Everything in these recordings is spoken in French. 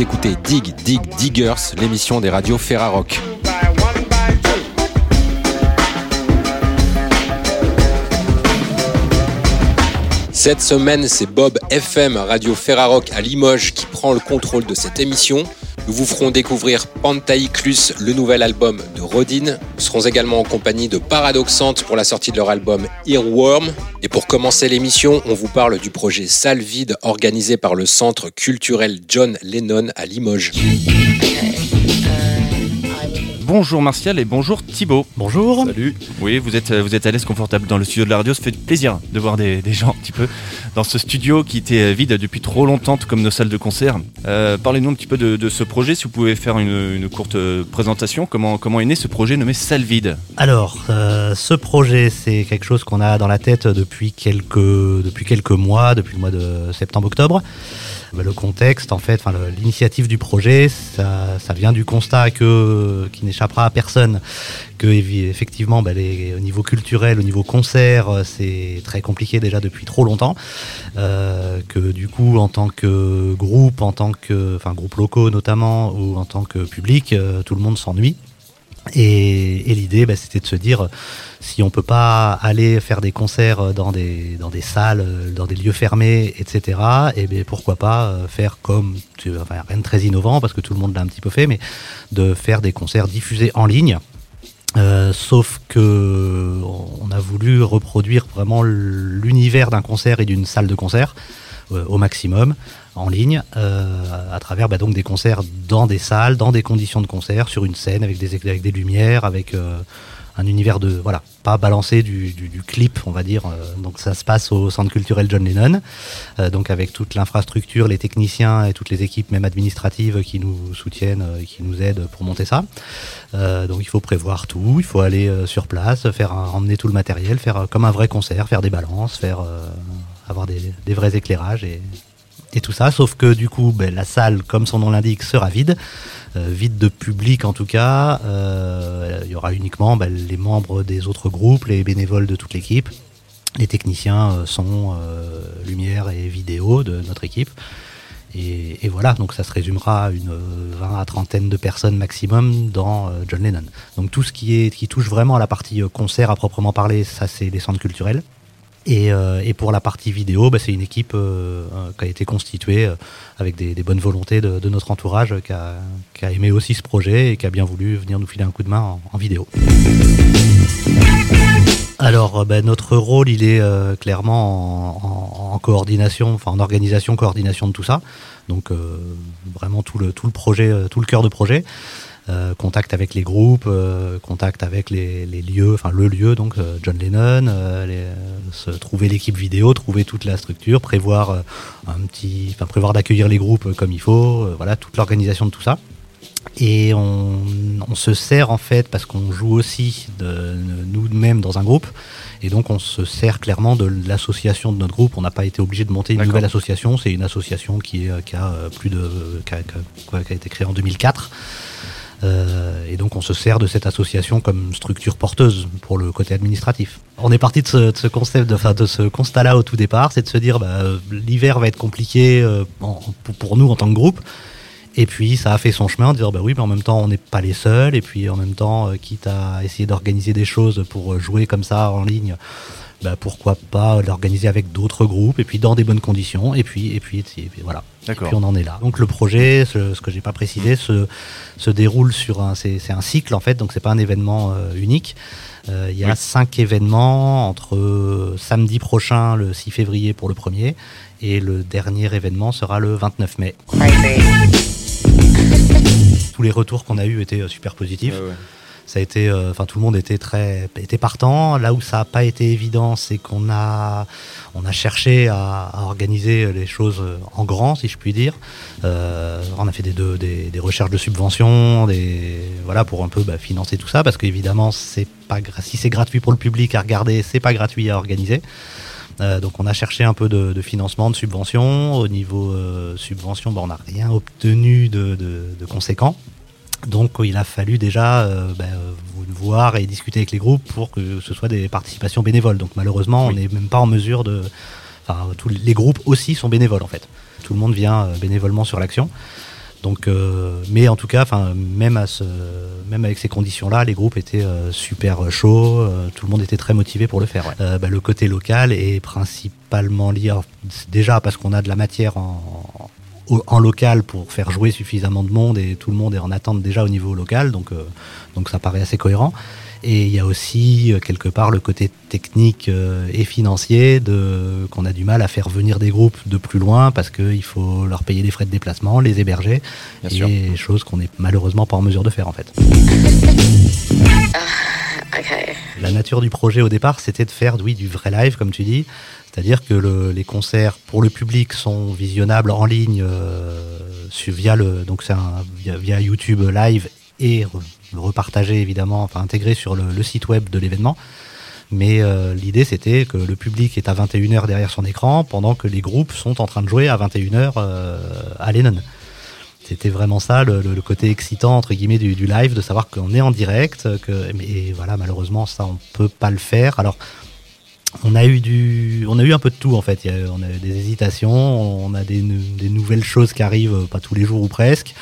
Écoutez Dig Dig Diggers, l'émission des radios Ferrarock. Cette semaine, c'est Bob FM Radio Ferrarock à Limoges qui prend le contrôle de cette émission. Nous vous ferons découvrir Pantaïclus, le nouvel album de Rodin. Nous serons également en compagnie de Paradoxante pour la sortie de leur album Earworm. Et pour commencer l'émission, on vous parle du projet Salle Vide organisé par le Centre culturel John Lennon à Limoges. Bonjour Martial et bonjour Thibaut. Bonjour. Salut. Oui, vous êtes, vous êtes à l'aise, confortable dans le studio de la radio. Ça fait plaisir de voir des, gens un petit peu dans ce studio qui était vide depuis trop longtemps, comme nos salles de concert. Euh, parlez-nous un petit peu de, ce projet, si vous pouvez faire une, courte euh, présentation. Comment, comment est né ce projet nommé Salle Vide? Alors, euh, ce projet, c'est quelque chose qu'on a dans la tête depuis quelques, depuis quelques mois, depuis le mois de septembre-octobre. Bah, le contexte, en fait, l'initiative du projet, ça, vient du constat que, qui n'échappera à personne, que effectivement, bah, les, au niveau culturel, au niveau concert, euh, c'est très compliqué déjà depuis trop longtemps. Euh, que du coup, en tant que groupe, en tant que, enfin, groupe locaux notamment, ou en tant que public, euh, tout le monde s'ennuie. Et, l'idée, bah, c'était de se dire, si on peut pas aller faire des concerts dans des, dans des salles, dans des lieux fermés, etc., et eh bien pourquoi pas euh, faire comme, enfin, rien de très innovant, parce que tout le monde l'a un petit peu fait, mais de faire des concerts diffusés en ligne. Euh, sauf que on a voulu reproduire vraiment l'univers d'un concert et d'une salle de concert euh, au maximum en ligne à travers bah, donc des concerts dans des salles, dans des conditions de concert, sur une scène avec des, avec des lumières, avec un univers de voilà pas balancé du, clip on va dire euh, donc ça se passe au centre culturel John Lennon euh, donc avec toute l'infrastructure les techniciens et toutes les équipes même administratives qui nous soutiennent euh, qui nous aident pour monter ça. Donc il faut prévoir tout il faut aller sur place faire emmener tout le matériel faire comme un vrai concert faire des balances faire avoir des, vrais éclairages et, tout ça, sauf que du coup, ben, la salle, comme son nom l'indique, sera vide. Euh, vide de public en tout cas. Euh, il y aura uniquement bah, les membres des autres groupes, les bénévoles de toute l'équipe, les techniciens euh, son, lumière et vidéo de notre équipe. Et, voilà, donc ça se résumera à une 20 à trentaine de personnes maximum dans John Lennon. Donc tout ce qui, qui touche vraiment à la partie concert à proprement parler, ça c'est les centres culturels. Euh, et, pour la partie vidéo, bah, c'est une équipe euh, euh, qui a été constituée avec des, bonnes volontés de, notre entourage, qui a, aimé aussi ce projet et qui a bien voulu venir nous filer un coup de main en, vidéo. Alors, bah, notre rôle, il est clairement en, coordination, enfin en organisation, coordination de tout ça. Donc, vraiment tout le, tout le projet, tout le cœur de projet. Euh, contact avec les groupes, euh, contact avec les, lieux, enfin le lieu, donc euh, John Lennon, se, trouver l'équipe vidéo, trouver toute la structure, prévoir un petit, enfin prévoir d'accueillir les groupes comme il faut, voilà toute l'organisation de tout ça. Et on, se sert en fait parce qu'on joue aussi de, nous-mêmes dans un groupe. Et donc on se sert clairement de l'association de notre groupe. On n'a pas été obligé de monter une nouvelle association. C'est une association qui, est, qui a plus de qui a, qui a été créée en 2004. Euh, et donc on se sert de cette association comme structure porteuse pour le côté administratif. On est parti de ce, concept, de, de ce constat-là au tout départ, c'est de se dire bah, l'hiver va être compliqué euh, pour, nous en tant que groupe. Et puis ça a fait son chemin de dire bah oui, mais en même temps on n'est pas les seuls. Et puis en même temps, euh, quitte à essayer d'organiser des choses pour jouer comme ça en ligne, bah, pourquoi pas l'organiser avec d'autres groupes et puis dans des bonnes conditions et puis et puis, et puis voilà. Et puis on en est là. Donc le projet, ce, ce que j'ai pas précisé, se, se déroule sur un c'est un cycle en fait, donc c'est pas un événement euh, unique. Euh, il y a cinq événements entre euh, samedi prochain, le 6 février pour le premier, et le dernier événement sera le 29 mai. Tous les retours qu'on a eus étaient super positifs ça a été, euh, enfin tout le monde était très, était partant. Là où ça n'a pas été évident, c'est qu'on a, on a cherché à, organiser les choses en grand, si je puis dire. Euh, on a fait des, des, recherches de subventions, des, voilà, pour un peu bah, financer tout ça, parce qu'évidemment, c'est pas, si c'est gratuit pour le public à regarder, c'est pas gratuit à organiser. Euh, donc on a cherché un peu de, financement, de subventions. Au niveau subvention, bah, on n'a rien obtenu de conséquent. Donc il a fallu déjà euh, ben, voir et discuter avec les groupes pour que ce soit des participations bénévoles. Donc malheureusement, on n'est même pas en mesure de... Enfin, tous les groupes aussi sont bénévoles en fait. Tout le monde vient euh, bénévolement sur l'action. Donc, euh, mais en tout cas, enfin, même à ce, même avec ces conditions-là, les groupes étaient euh, super chauds. euh, tout le monde était très motivé pour le faire. ouais. Euh, bah, le côté local est principalement lié alors, déjà parce qu'on a de la matière en, au- en local pour faire jouer suffisamment de monde et tout le monde est en attente déjà au niveau local, donc euh, donc ça paraît assez cohérent. Et il y a aussi euh, quelque part le côté technique euh, et financier de qu'on a du mal à faire venir des groupes de plus loin parce qu'il faut leur payer des frais de déplacement, les héberger, Bien sûr. et chose qu'on n'est malheureusement pas en mesure de faire en fait. La nature du projet au départ, c'était de faire oui, du vrai live, comme tu dis. C'est-à-dire que le- les concerts pour le public sont visionnables en ligne euh, via, YouTube Live et re- repartagé évidemment, enfin intégré sur le, le site web de l'événement. Mais euh, l'idée, c'était que le public est à 21h derrière son écran pendant que les groupes sont en train de jouer à 21h euh, à Lennon. C'était vraiment ça, le, côté excitant entre guillemets du, du live, de savoir qu'on est en direct. Que, mais voilà, malheureusement, ça, on peut pas le faire. Alors, on a eu du, on a eu un peu de tout en fait. On a eu des hésitations, on a des, nou- des nouvelles choses qui arrivent, euh, pas tous les jours ou presque.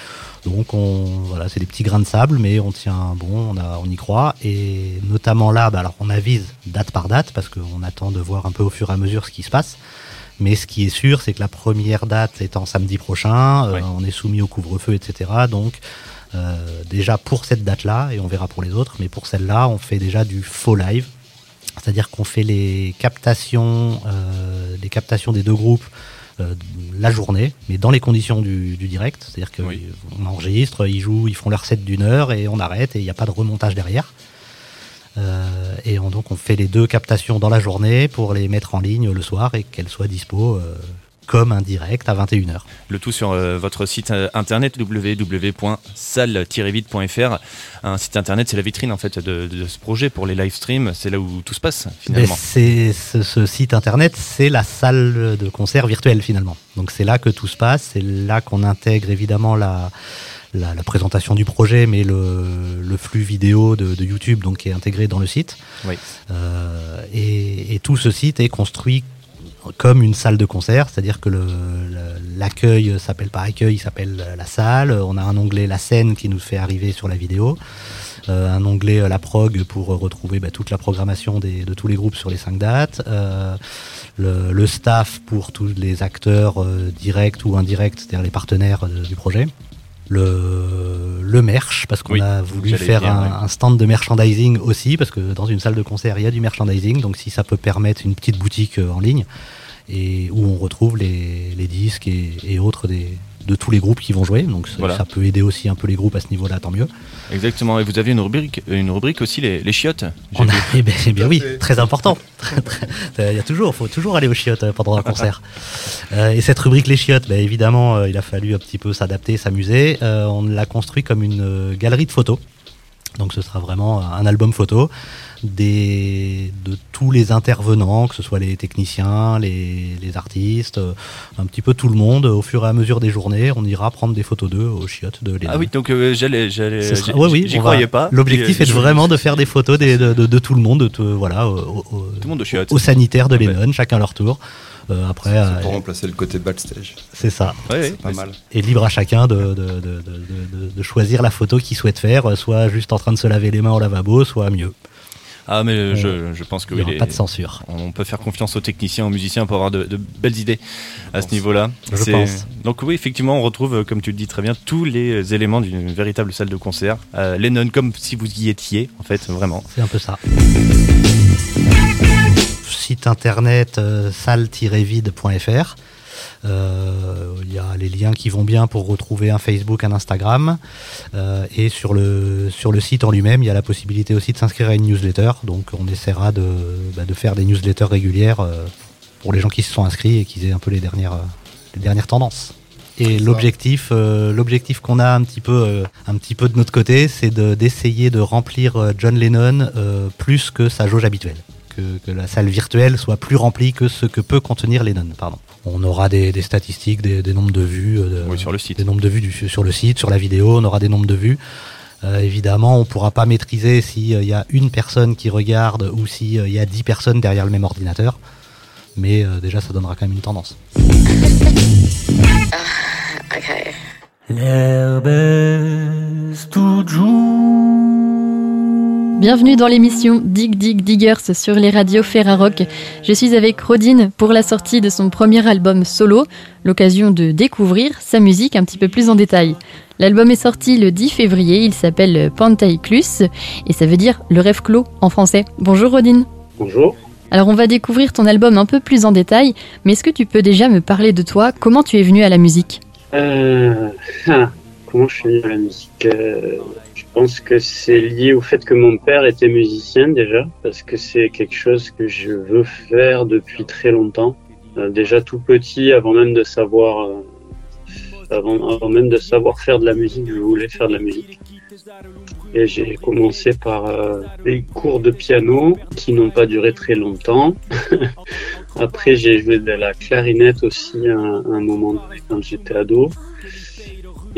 Donc on, voilà, c'est des petits grains de sable, mais on tient bon, on, on y croit. Et notamment là, bah, alors on avise date par date parce qu'on attend de voir un peu au fur et à mesure ce qui se passe. Mais ce qui est sûr, c'est que la première date étant samedi prochain, euh, on est soumis au couvre-feu, etc. Donc euh, déjà pour cette date-là, et on verra pour les autres, mais pour celle-là, on fait déjà du faux live. C'est-à-dire qu'on fait les captations, euh, les captations des deux groupes euh, la journée, mais dans les conditions du, du direct. C'est-à-dire qu'on Oui. enregistre, ils jouent, ils font leur set d'une heure et on arrête et il n'y a pas de remontage derrière. Euh, et on- donc on fait les deux captations dans la journée pour les mettre en ligne le soir et qu'elles soient dispo euh, comme un direct à 21h. Le tout sur euh, votre site euh, internet www.salle-vide.fr. Un site internet, c'est la vitrine en fait de, de ce projet pour les live streams. C'est là où tout se passe finalement. c'est ce, ce site internet, c'est la salle de concert virtuelle finalement. Donc c'est là que tout se passe, c'est là qu'on intègre évidemment la, la, la présentation du projet, mais le, le flux vidéo de, de YouTube donc qui est intégré dans le site. Oui. Euh, et, et tout ce site est construit comme une salle de concert, c'est-à-dire que l'accueil s'appelle pas accueil, il s'appelle la salle. On a un onglet la scène qui nous fait arriver sur la vidéo, Euh, un onglet la prog pour retrouver bah, toute la programmation des- de tous les groupes sur les cinq dates, Euh, le, le staff pour tous les acteurs euh, directs ou indirects, c'est-à-dire les partenaires du projet. Le, le merch, parce qu'on Oui, a voulu faire un, ouais. un stand de merchandising aussi, parce que dans une salle de concert, il y a du merchandising, donc si ça peut permettre une petite boutique euh, en ligne, et où on retrouve les, les disques et, et autres des, de tous les groupes qui vont jouer, donc ça, Voilà. ça peut aider aussi un peu les groupes à ce niveau-là, tant mieux. Exactement. Et vous aviez une rubrique, une rubrique aussi, les, les chiottes. On a, eh ben, eh bien oui, très important. Il y a toujours, faut toujours aller aux chiottes euh, pendant un concert. Euh, et cette rubrique les chiottes, ben, évidemment, euh, il a fallu un petit peu s'adapter, s'amuser. Euh, on l'a construit comme une euh, galerie de photos. Donc ce sera vraiment un album photo des, de tous les intervenants, que ce soit les techniciens, les, les artistes, euh, un petit peu tout le monde. Au fur et à mesure des journées, on ira prendre des photos d'eux aux chiottes de Lennon. Ah oui, donc euh, j'allais, j'allais, j'y- ouais, oui, j'y on croyais va- pas. L'objectif est euh, vraiment de faire des photos des- de, de- de tout le monde, de tout- voilà, au, au- Tout le monde aux chiottes. aux sanitaires de. Lennon, chacun leur tour. Euh, après, C'est euh, pour remplacer le côté backstage. c'est ça. Ouais. C'est pas mal. Et libre à chacun de, de, de, de- de- de choisir la photo qu'il souhaite faire, soit juste en train de se laver les mains au lavabo, soit mieux. Ah mais euh, je, je pense que Il n'y oui, les- pas de censure. on peut faire confiance aux techniciens, aux musiciens pour avoir de, de belles idées à ce niveau-là. Je pense. Donc oui, effectivement, on retrouve, euh, comme tu le dis très bien, tous les éléments d'une véritable salle de concert. Euh, Lennon, comme si vous y étiez, en fait, vraiment. C'est un peu ça. Site internet euh, salle-vide.fr. Euh, Il y a les liens qui vont bien pour retrouver un Facebook, un Instagram. Euh, et sur le, sur le site en lui-même, il y a la possibilité aussi de s'inscrire à une newsletter. Donc on essaiera de, bah, de faire des newsletters régulières euh, pour les gens qui se sont inscrits et qui aient un peu les dernières, les dernières tendances. Et l'objectif, euh, l'objectif qu'on a un petit peu, euh, un petit peu de notre côté, c'est de- d'essayer de, remplir euh, John Lennon euh, plus que sa jauge habituelle, que, que la salle virtuelle soit plus remplie que ce que peut contenir Lennon. Pardon. On aura des, des statistiques, des, des nombres de vues, euh, de- Oui, sur le site. des nombres de vues du- sur le site, sur la vidéo, on aura des nombres de vues. Euh, évidemment, on ne pourra pas maîtriser s'il y a une personne qui regarde ou s'il y a 10 personnes derrière le même ordinateur. Mais euh, déjà, ça donnera quand même une tendance. Okay. L'herbe est toujours Bienvenue dans l'émission Dig Dig Diggers sur les radios Ferrarock. Je suis avec Rodine pour la sortie de son premier album solo, l'occasion de découvrir sa musique un petit peu plus en détail. L'album est sorti le 10 février, il s'appelle Pantaiclus et ça veut dire le rêve clos en français. Bonjour Rodine. Bonjour. Alors on va découvrir ton album un peu plus en détail, mais est-ce que tu peux déjà me parler de toi? Comment tu es venu à la musique? Euh, ah, Comment je suis venu à la musique euh, pense que c'est lié au fait que mon père était musicien déjà, parce que c'est quelque chose que je veux faire depuis très longtemps. Euh, déjà tout petit, avant même de savoir, euh, avant, même de savoir faire de la musique, je voulais faire de la musique. Et j'ai commencé par euh, des cours de piano qui n'ont pas duré très longtemps. Après, j'ai joué de la clarinette aussi à un moment quand j'étais ado.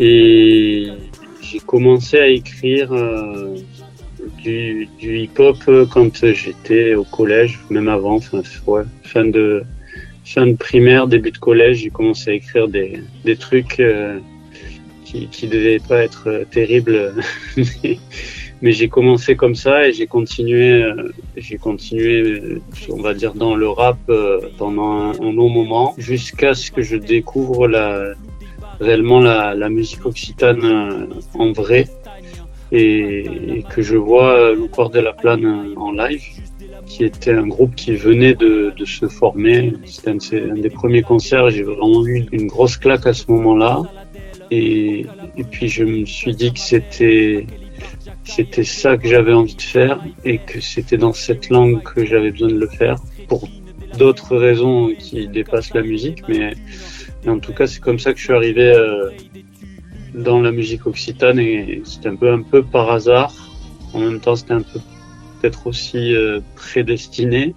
Et j'ai commencé à écrire euh, du, hip-hop quand j'étais au collège, même avant, fin, de fin de primaire, début de collège, j'ai commencé à écrire des, des trucs euh, qui, qui devaient pas être euh, terribles, mais, j'ai commencé comme ça et j'ai continué, j'ai continué, on va dire dans le rap pendant un long moment, jusqu'à ce que je découvre la réellement la, la musique occitane euh, en vrai et, que je vois le corps de la plane euh, en live qui était un groupe qui venait de, de se former. C'était un, un, des premiers concerts. J'ai vraiment eu une grosse claque à ce moment-là. Et, et, puis je me suis dit que c'était c'était ça que j'avais envie de faire et que c'était dans cette langue que j'avais besoin de le faire pour d'autres raisons qui dépassent la musique, mais en tout cas, c'est comme ça que je suis arrivé euh, dans la musique occitane et c'était un peu, un peu par hasard. En même temps, c'était un peu peut-être aussi euh, prédestiné.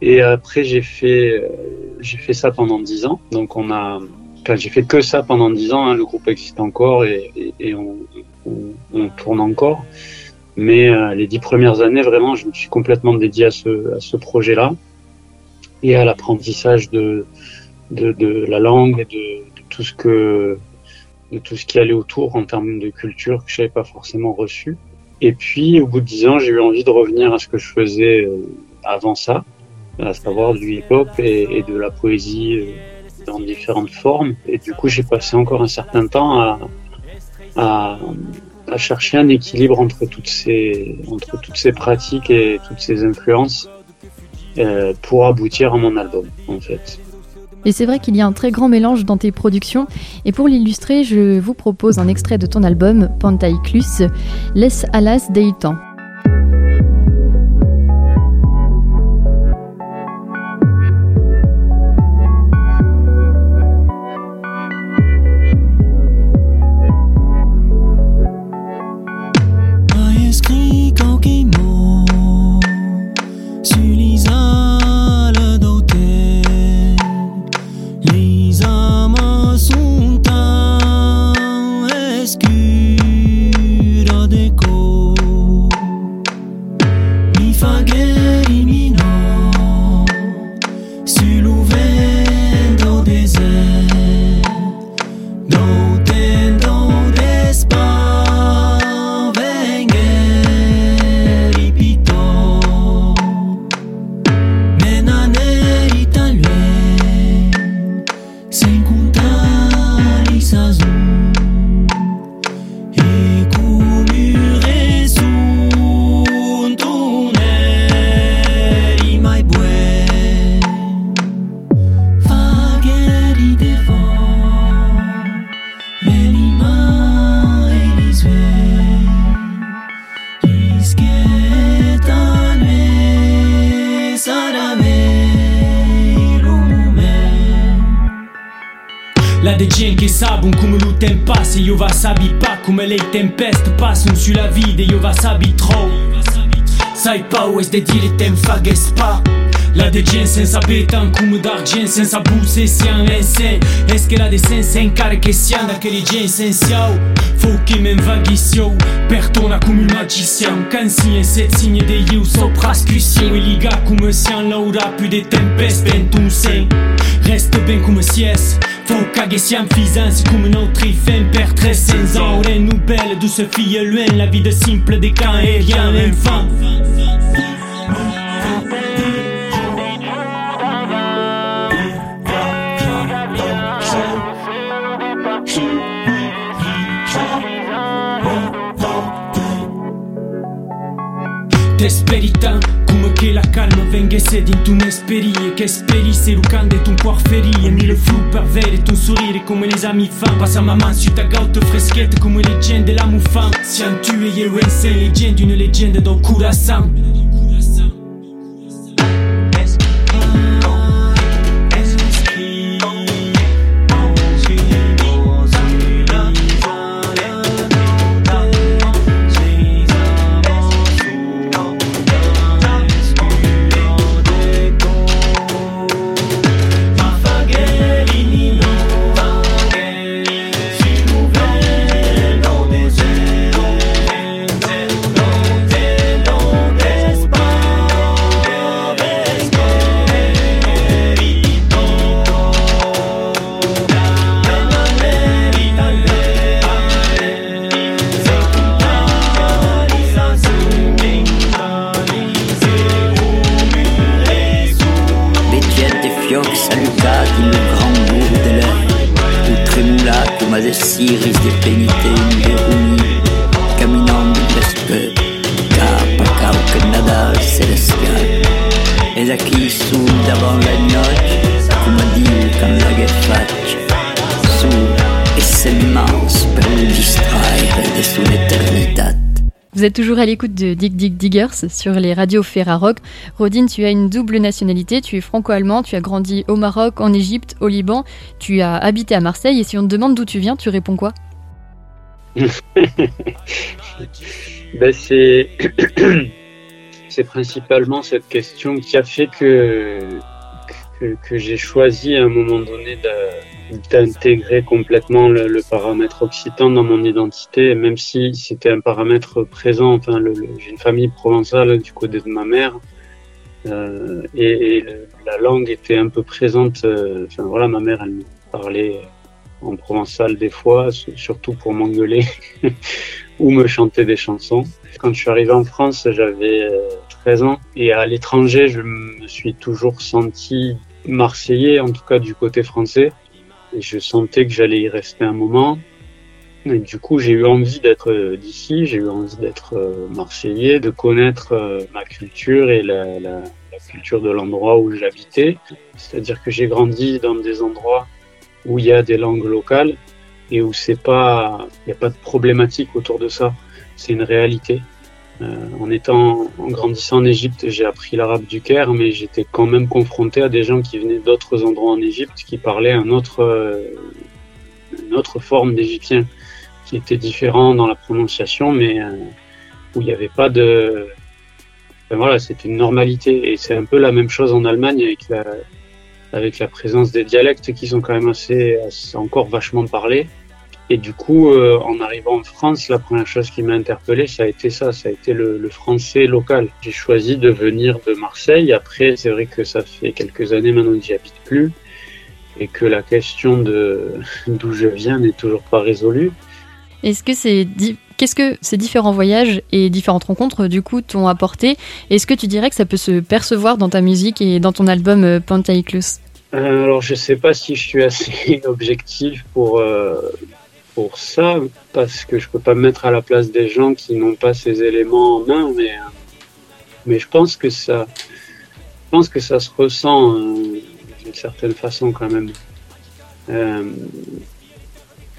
Et après, j'ai fait, euh, fait ça pendant dix ans. Donc, on a, enfin, j'ai fait que ça pendant dix ans. Hein. Le groupe existe encore et, on, tourne encore. Mais les dix premières années, vraiment, je me suis complètement dédié à ce projet-là et à l'apprentissage de, de, de la langue et de, de, tout ce que de tout ce qui allait autour en termes de culture que je n'avais pas forcément reçu. Et puis, au bout de dix ans, j'ai eu envie de revenir à ce que je faisais euh, avant ça, à savoir du hip-hop et, et, de la poésie euh, dans différentes formes. Et du coup, j'ai passé encore un certain temps à, à, à, chercher un équilibre entre toutes ces, entre toutes ces pratiques et toutes ces influences euh, pour aboutir à mon album, en fait. Et c'est vrai qu'il y a un très grand mélange dans tes productions. Et pour l'illustrer, je vous propose un extrait de ton album, Pantaiclus, Laisse Alas Deitan. Tempeste passano sulla vita io va sabi tro Sai pas où est-ce dire thèmes fagues pas. La de senza betan come d'argent senza buse sian ensen Est-ce que la de senza encara che sian da che les gens essenzial Faut che men vaghissio Pertona come un magicien. Cansi e set signe de you so prascusio E liga come sian laura più de tempeste ben sen Reste ben come sies trop cagué si un fils ainsi comme notre ifem père très sans or et nouvelle douce fille loin la vie de simple des cas et rien même fin T'espéritant, comme que la calme venguesse d'une esprit. Che speri se lucande ton cuor ferie Mille flou per avere ton sourire come les amis fan Passa ma man su ta gaute freschette come leggende la moufan Siamo tu e io sei leggende, une leggenda dans corazon Vecchiette toujours à l'écoute de Dig Dig Diggers sur les radios Ferrarock. Rodine, tu as une double nationalité, tu es franco-allemand, tu as grandi au Maroc, en Égypte, au Liban, tu as habité à Marseille et si on te demande d'où tu viens, tu réponds quoi? Ben, c'est c'est principalement cette question qui a fait que que, que j'ai choisi à un moment donné d'intégrer complètement le, le paramètre occitan dans mon identité, même si c'était un paramètre présent. Enfin, j'ai une famille provençale du côté de ma mère. euh, et, et la langue était un peu présente. euh, Enfin voilà, ma mère, elle me parlait en provençal des fois, surtout pour m'engueuler ou me chanter des chansons. Quand je suis arrivé en France, j'avais euh, 13 ans et à l'étranger, je me suis toujours senti marseillais, en tout cas du côté français. Et je sentais que j'allais y rester un moment. Du coup, j'ai eu envie d'être euh, d'ici, j'ai eu envie d'être euh, marseillais, de connaître euh, ma culture et la culture de l'endroit où j'habitais. C'est-à-dire que j'ai grandi dans des endroits où il y a des langues locales et où c'est pas, il n'y a pas de problématique autour de ça. C'est une réalité. Euh, en étant, en grandissant en Égypte, j'ai appris l'arabe du Caire, mais j'étais quand même confronté à des gens qui venaient d'autres endroits en Égypte, qui parlaient un autre, euh, une autre forme d'égyptien, qui était différent dans la prononciation, mais euh, où il n'y avait pas de, enfin, voilà, c'était une normalité. Et c'est un peu la même chose en Allemagne avec la, présence des dialectes qui sont quand même assez encore vachement parlés. Et du coup, euh, en arrivant en France, la première chose qui m'a interpellé, ça a été ça, ça a été le, le français local. J'ai choisi de venir de Marseille. Après, c'est vrai que ça fait quelques années maintenant que j'y habite plus et que la question de d'où je viens n'est toujours pas résolue. Est-ce que c'est qu'est-ce que ces différents voyages et différentes rencontres du coup t'ont apporté? Est-ce que tu dirais que ça peut se percevoir dans ta musique et dans ton album euh, Pantaiclus Euh, alors, je sais pas si je suis assez objectif pour euh, pour ça, parce que je peux pas me mettre à la place des gens qui n'ont pas ces éléments en main, mais euh, mais je pense que ça, je pense que ça se ressent euh, d'une certaine façon quand même. Euh,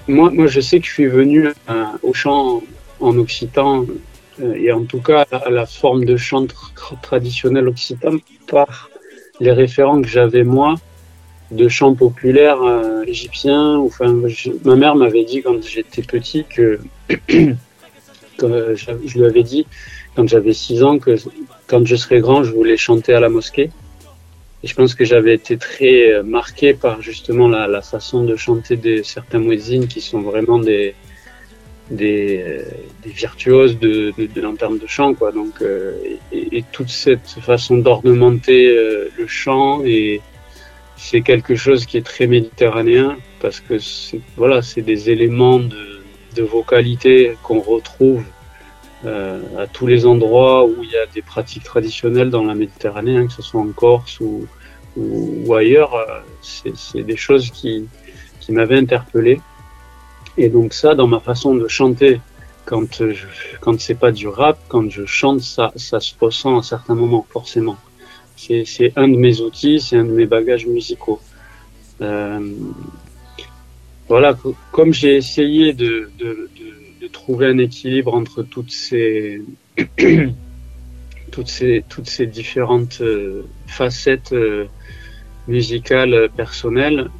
moi, moi, je sais que je suis venu au chant en occitan et en tout cas à la forme de chant tr- traditionnel occitan par les référents que j'avais moi de chants populaires euh, égyptiens. Enfin, ma mère m'avait dit quand j'étais petit que, que je, lui avais dit quand j'avais 6 ans que quand je serais grand, je voulais chanter à la mosquée. Et je pense que j'avais été très euh, marqué par justement la, la façon de chanter de certains muezzins qui sont vraiment des des, euh, des virtuoses de, de, de, de chant quoi donc euh, et, toute cette façon d'ornementer euh, le chant et c'est quelque chose qui est très méditerranéen parce que c'est, voilà, c'est des éléments de, de vocalité qu'on retrouve euh, à tous les endroits où il y a des pratiques traditionnelles dans la Méditerranée, hein, que ce soit en Corse ou, ou, ou ailleurs. euh, C'est, des choses qui, qui m'avaient interpellé. Et donc ça, dans ma façon de chanter, quand je, quand c'est pas du rap, quand je chante, ça, ça se ressent à certains moments, forcément. C'est, un de mes outils, c'est un de mes bagages musicaux. Euh, voilà, co- comme j'ai essayé de, trouver un équilibre entre toutes ces, toutes ces, différentes euh, facettes euh, musicales personnelles,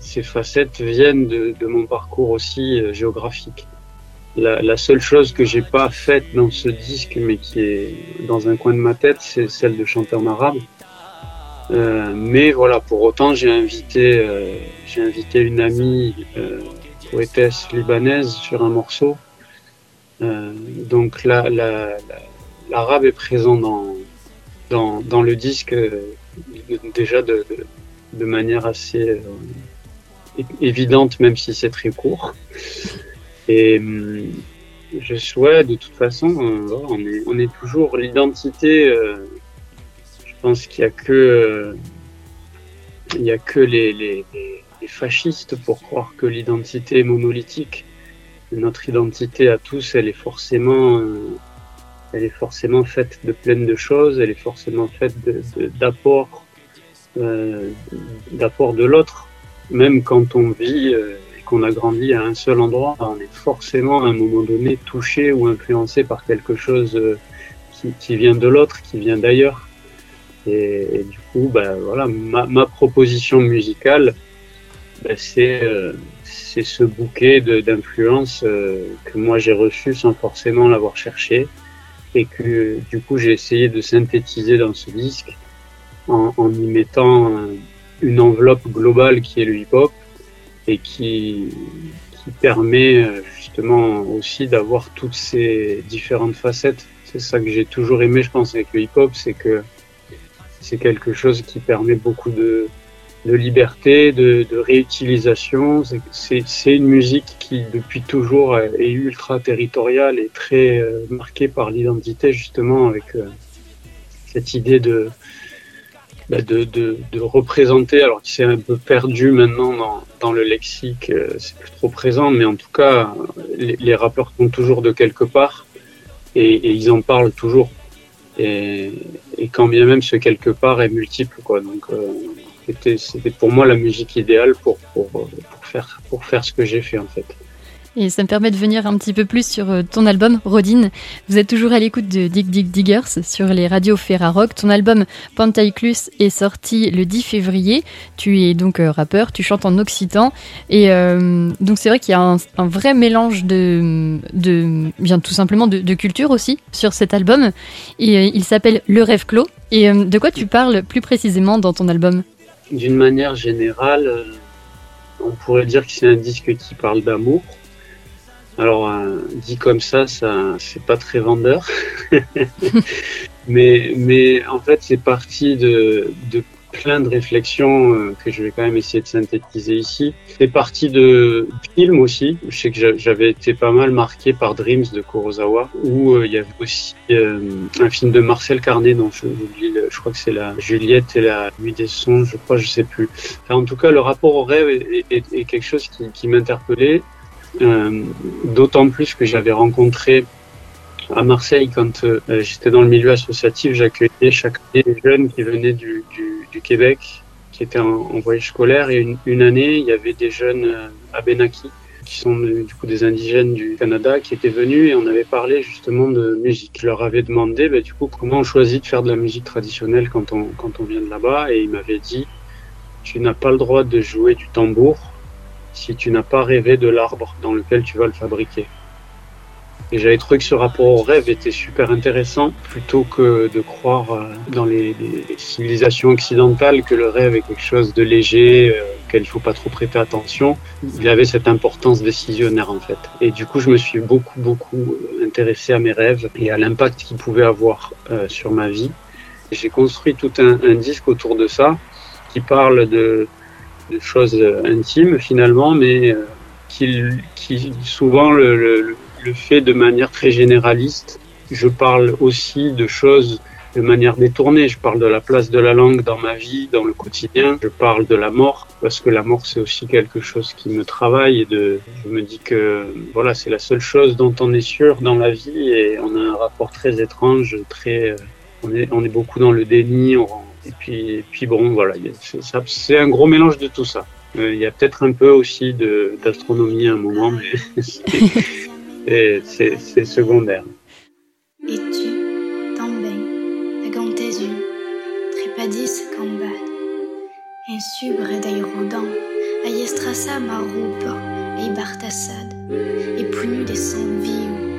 ces facettes viennent de, mon parcours aussi géographique. La, la seule chose que j'ai pas faite dans ce disque, mais qui est dans un coin de ma tête, c'est celle de chanter en arabe. Euh, mais voilà, pour autant, j'ai invité, euh, j'ai invité une amie euh, poétesse libanaise sur un morceau. Euh, donc l'arabe est présent dans, dans, dans le disque euh, déjà de, de, de manière assez euh, évidente, même si c'est très court. Et hum, je souhaite, de toute façon, euh, on, est, on est toujours l'identité. euh, je pense qu'il n'y a que, euh, il y a que les, les, les- fascistes pour croire que l'identité est monolithique. Notre identité à tous, elle est forcément, elle est forcément faite de plein de choses. Elle est forcément faite de- de- d'apports, euh, d'apports de l'autre. Même quand on vit euh, qu'on a grandi à un seul endroit, on est forcément à un moment donné touché ou influencé par quelque chose euh, qui, vient de l'autre, qui vient d'ailleurs. Et, du coup, bah, voilà, ma, proposition musicale, c'est euh, c'est ce bouquet d'influences euh, que moi j'ai reçu sans forcément l'avoir cherché et que du coup j'ai essayé de synthétiser dans ce disque en, en y mettant une enveloppe globale qui est le hip-hop et qui, qui permet euh, justement aussi d'avoir toutes ces différentes facettes. C'est ça que j'ai toujours aimé, je pense, avec le hip-hop, c'est que c'est quelque chose qui permet beaucoup de, liberté, de, réutilisation. C'est- une musique qui, depuis toujours, est ultra territoriale et très euh, marquée par l'identité, justement, avec euh, cette idée de, bah, de, de, de représenter, alors qui s'est un peu perdu maintenant dans, dans le lexique, euh, c'est plus trop présent, mais en tout cas, les, les rappeurs sont toujours de quelque part et, et ils en parlent toujours. Et, et quand bien même ce quelque part est multiple, quoi. Donc, euh, c'était, c'était pour moi la musique idéale pour, pour, pour, faire, pour faire ce que j'ai fait, en fait. Et ça me permet de venir un petit peu plus sur euh, ton album, Rodin. Vous êtes toujours à l'écoute de Dig Dig Diggers sur les radios Ferrarock. Ton album Pantaiclus est sorti le 10 février. Tu es donc euh, rappeur, tu chantes en occitan. Et euh, donc c'est vrai qu'il y a un, vrai mélange de, de tout simplement de, culture aussi sur cet album. Et il s'appelle Le Rêve Clos. Et de quoi tu parles plus précisément dans ton album? D'une manière générale, on pourrait dire que c'est un disque qui parle d'amour. Alors, euh, dit comme ça, ça c'est pas très vendeur. mais, mais en fait, c'est parti de, de plein de réflexions euh, que je vais quand même essayer de synthétiser ici. C'est parti de films aussi. Je sais que j'a- j'avais été pas mal marqué par Dreams de Kurosawa, où euh, il y avait aussi un film de Marcel Carnet, dont je, je crois que c'est la Juliette et la Nuit des songes, je crois, je sais plus. En tout cas, le rapport au rêve est quelque chose qui, qui m'interpellait. Euh, D'autant plus que j'avais rencontré à Marseille quand euh, j'étais dans le milieu associatif, j'accueillais chaque année des jeunes qui venaient du, Québec, qui étaient en, voyage scolaire. Et une, année, il y avait des jeunes euh, Abenaki, qui sont du coup des indigènes du Canada, qui étaient venus et on avait parlé justement de musique. Je leur avais demandé bah, du coup comment on choisit de faire de la musique traditionnelle quand on, quand on vient de là-bas. Et ils m'avaient dit, tu n'as pas le droit de jouer du tambour si tu n'as pas rêvé de l'arbre dans lequel tu vas le fabriquer. Et j'avais trouvé que ce rapport au rêve était super intéressant, plutôt que de croire euh, dans les, civilisations occidentales que le rêve est quelque chose de léger, euh, auquel il faut pas trop prêter attention. Il avait cette importance décisionnaire en fait. Et du coup, je me suis beaucoup, beaucoup euh, intéressé à mes rêves et à l'impact qu'ils pouvaient avoir euh, sur ma vie. J'ai construit tout un disque autour de ça qui parle de, de choses intimes finalement, mais euh, qui, qui souvent le, le, le fait de manière très généraliste. Je parle aussi de choses de manière détournée. Je parle de la place de la langue dans ma vie, dans le quotidien. Je parle de la mort parce que la mort c'est aussi quelque chose qui me travaille et de, je me dis que voilà c'est la seule chose dont on est sûr dans la vie et on a un rapport très étrange, très, euh, on est, on est beaucoup dans le déni. Et puis, et puis bon voilà, c'est un gros mélange de tout ça. Euh, il y a peut-être un peu aussi d'astronomie à un moment, mais c'est secondaire. Et tu também tes yeux, tripadis combat, insubre dai rodant, aiestrassa ma roupa, et bartassade, et punu des sangs vivants,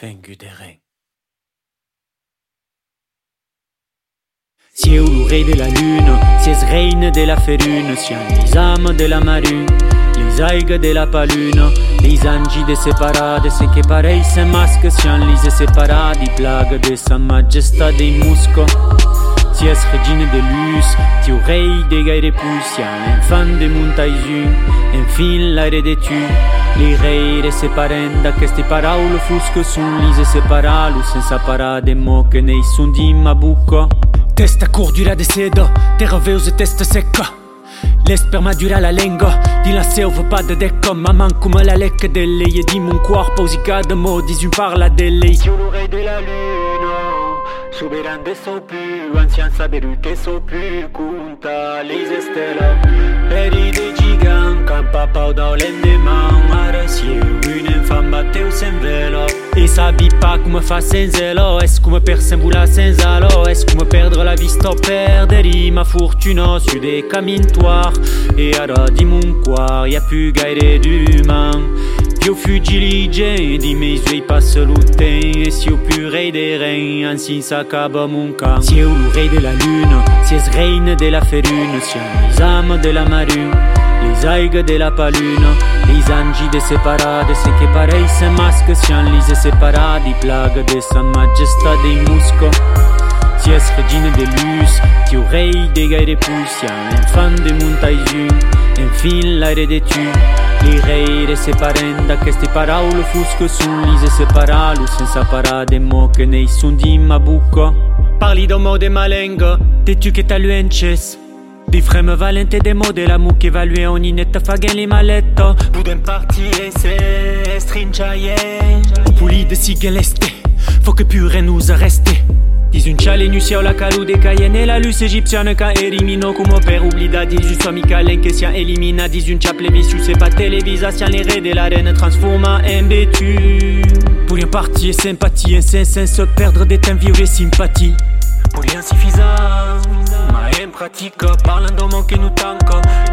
vengu des reins. Si l'oreille de la lune, si es reine de la ferune, si les âmes de la marine, les aigues de la palune, les anges de séparades, ce que pareil se masque, si les séparades, plague de sa majesté des muscles. Si es regine de luz, si oreille de gaire pousse, l'enfant de montaïs, enfin l'air de tu, les reire séparent da queste parole fusque sont lise séparalo, senza parade mo che nei son di ma bucco. Testa cordura de cedo, terra veuse testa secca. L'esperma dura la lingua, di la selva pas de déco, maman come la lecca delle, e di mon corpo usicado mo, disu parla delle. Sur l'oreille de la lune, souverain de so più, ancien saberu so più, conta les stella. Peri de gigant, campa pau da l'endemain, arăsiu, une femme bateu sem velo. Et sabi pas come fa senza zelo, est-ce come per sembula senza lo, est-ce come perdre la vie sto perderi ma fortuna su des camintoires. Et ara di mon cuore, y a plus gaire d'humain. Io fugilige di me passe Et si au purée des reins Ainsi s'accaba mon camp l'oreille de la lune Si es reine de la ferune Si les âmes de la marine les aigues de la palune, les anges de séparades, ce que pareil se masque, si en lise séparades, plague de sa majesté des muscles. Si es regine de luz, ti oreille de gaire pousse, l'enfant de montaïs, enfin l'air de tu, Li rei separenda queste parole fusco sull'ise separalu senza parade mo che nei sun di mabucco. Parli do mode malengo, te tu che taluences Di freme valente de mode la mucche value ogni netta fagen li maletto. Puden parti e se stringiaie Puli de sigeleste, faut que pure nous arrester 18 l'Énusia, la caloude cayenne la luce égyptienne qu'a élimino comme père. Oublie oblida 18 soit Micalen que sien élimina 18 chaple vicious c'est pas télévisation les raies de la reine transforma en bétu Pour un parti et sympathie, un se perdre des temps violer sympathie. Pour l'insuffisant, ma haine pratique, parlant d'homme que nous tanque.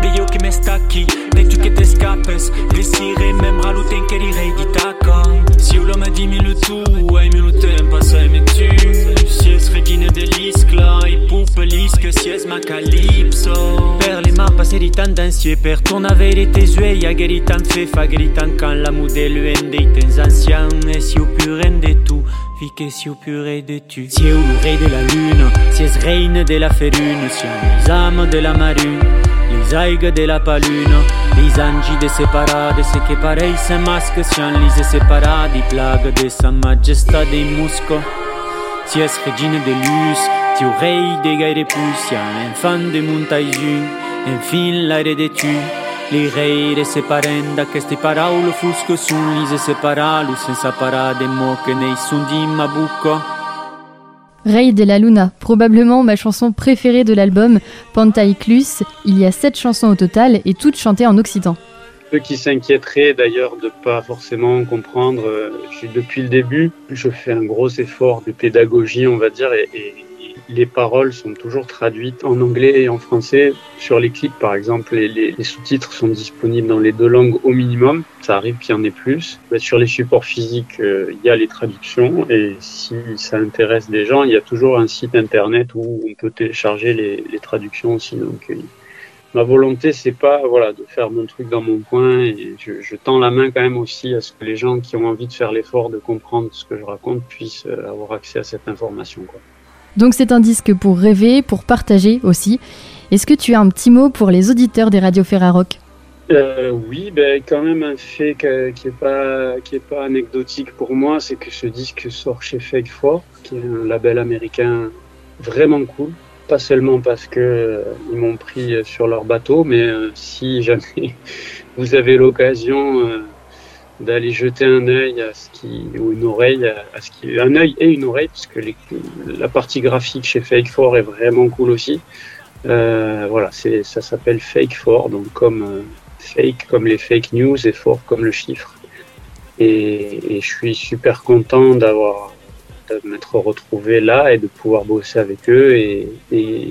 Veillons qui m'estaqui, les tu que t'escapes, désiré même ralouten qu'elle irait d'itaca Si l'homme dit mille tout, aime le temps, passe, aime tu si es regine dell'iscla I pupe lisque si es ma calypso. Per le mains passé di tendancieux Per ton avere tes yeux Ya geritan fe fa geritan Quand la modèle dei tens anciens Et si au puren de tout Fique si au purée de tu. Si au l'oreille de la lune Si es reine de la ferune Si les âmes de la marine Les aigues de la palune Les anges de séparades Ce que pareil se masque Si en lise séparades Plague de sa majesté des muscles Si es regine de luz Si oreille de gaire pousse L'enfant de montaïs Enfin l'air de tu les reire séparent da queste parole fusque sun lise separalo senza parade mo che nei son di ma bucco. Rey de la Luna, probablement ma chanson préférée de l'album, Pantaiclus. Il y a sept chansons au total et toutes chantées en occitan. Ceux qui s'inquiéteraient d'ailleurs de pas forcément comprendre, euh, depuis le début, je fais un gros effort de pédagogie, on va dire, et, les paroles sont toujours traduites en anglais et en français. Sur les clips, par exemple, les, sous-titres sont disponibles dans les deux langues au minimum. Ça arrive qu'il y en ait plus. Sur les supports physiques, euh, il y a les traductions. Et si ça intéresse des gens, il y a toujours un site internet où on peut télécharger les, traductions aussi. Donc, ma volonté, c'est pas voilà de faire mon truc dans mon coin. Et je, je, tends la main quand même aussi à ce que les gens qui ont envie de faire l'effort de comprendre ce que je raconte puissent euh, avoir accès à cette information. Quoi. Donc c'est un disque pour rêver, pour partager aussi. Est-ce que tu as un petit mot pour les auditeurs des radios Ferrarock euh, oui, ben, quand même un fait qui n'est pas, qui est pas anecdotique pour moi, c'est que ce disque sort chez Fake 4, qui est un label américain vraiment cool. Pas seulement parce que euh, ils m'ont pris sur leur bateau, mais euh, si jamais vous avez l'occasion euh, d'aller jeter un œil à ce qui ou une oreille à ce qui un œil et une oreille parce que les, la partie graphique chez Fake 4 est vraiment cool aussi. voilà, c'est ça s'appelle Fake 4, donc comme fake comme les fake news et fort comme le chiffre. Et, et je suis super content d'avoir de m'être retrouvé là et de pouvoir bosser avec eux et,